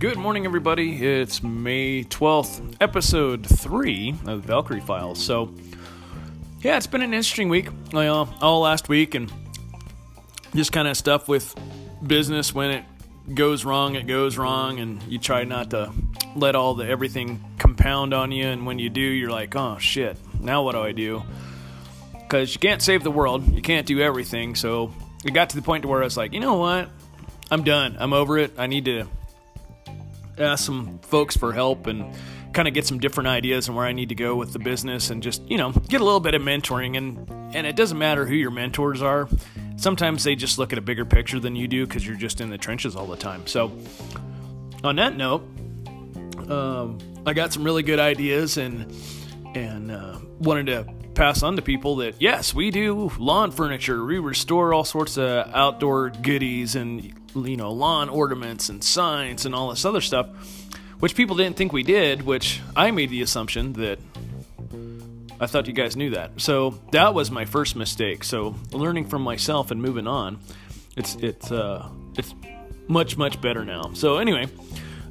Good morning, everybody. It's May 12th, episode 3 of Valkyrie Files. So, yeah, it's been an interesting week, uh, all last week, and just kind of stuff with business when it goes wrong, it goes wrong, and you try not to let all the everything compound on you. And when you do, you're like, oh shit, now what do I do? Because you can't save the world, you can't do everything. So it got to the point to where I was like, you know what? I'm done. I'm over it. I need to ask some folks for help and kind of get some different ideas on where I need to go with the business and just, you know, get a little bit of mentoring and and it doesn't matter who your mentors are. Sometimes they just look at a bigger picture than you do cuz you're just in the trenches all the time. So on that note, um, I got some really good ideas and and uh, wanted to pass on to people that yes, we do lawn furniture. We restore all sorts of outdoor goodies and you know lawn ornaments and signs and all this other stuff, which people didn't think we did. Which I made the assumption that I thought you guys knew that. So that was my first mistake. So learning from myself and moving on, it's it's uh, it's much much better now. So anyway.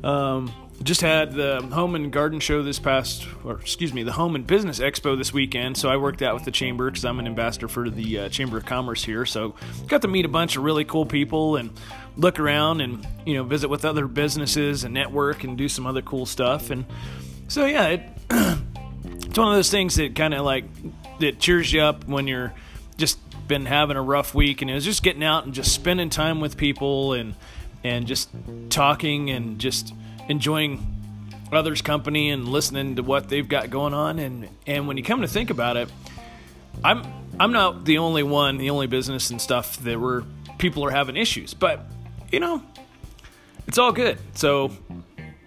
Um, just had the home and garden show this past, or excuse me, the home and business expo this weekend. So I worked out with the chamber because I'm an ambassador for the uh, Chamber of Commerce here. So got to meet a bunch of really cool people and look around and you know visit with other businesses and network and do some other cool stuff. And so yeah, it, it's one of those things that kind of like that cheers you up when you're just been having a rough week and it was just getting out and just spending time with people and and just talking and just enjoying others' company and listening to what they've got going on. And and when you come to think about it, I'm I'm not the only one, the only business and stuff that where people are having issues. But you know, it's all good. So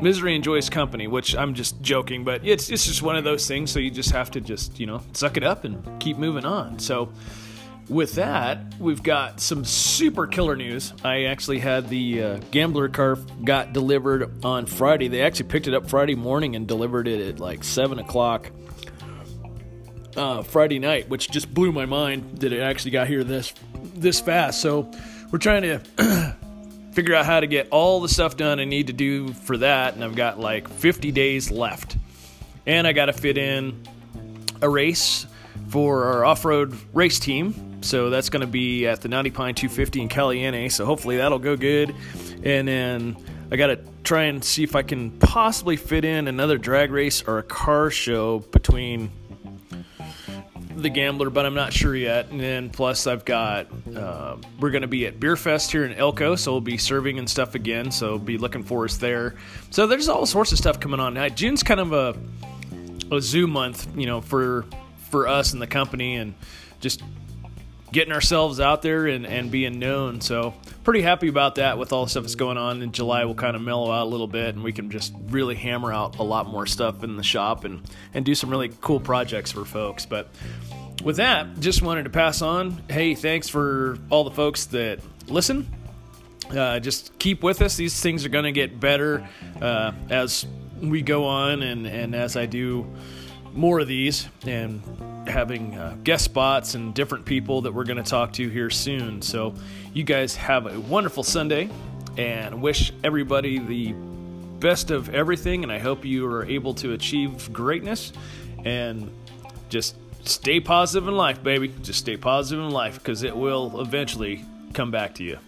misery enjoys company, which I'm just joking, but it's it's just one of those things. So you just have to just you know suck it up and keep moving on. So with that, we've got some super killer news. I actually had the uh, gambler car got delivered on Friday. They actually picked it up Friday morning and delivered it at like seven o'clock uh, Friday night, which just blew my mind that it actually got here this this fast. So we're trying to figure out how to get all the stuff done I need to do for that, and I've got like 50 days left, and I got to fit in a race for our off-road race team so that's going to be at the Knotty Pine 250 in Caliente. So hopefully that'll go good. And then I got to try and see if I can possibly fit in another drag race or a car show between the Gambler, but I'm not sure yet. And then plus I've got uh, we're going to be at Beer Fest here in Elko, so we'll be serving and stuff again. So be looking for us there. So there's all sorts of stuff coming on. Now, June's kind of a a zoo month, you know, for for us and the company, and just getting ourselves out there and, and being known. So pretty happy about that with all the stuff that's going on. In July, we'll kind of mellow out a little bit and we can just really hammer out a lot more stuff in the shop and, and do some really cool projects for folks. But with that, just wanted to pass on. Hey, thanks for all the folks that listen. Uh, just keep with us. These things are going to get better uh, as we go on and, and as I do more of these and having uh, guest spots and different people that we're going to talk to here soon. So, you guys have a wonderful Sunday and wish everybody the best of everything. And I hope you are able to achieve greatness and just stay positive in life, baby. Just stay positive in life because it will eventually come back to you.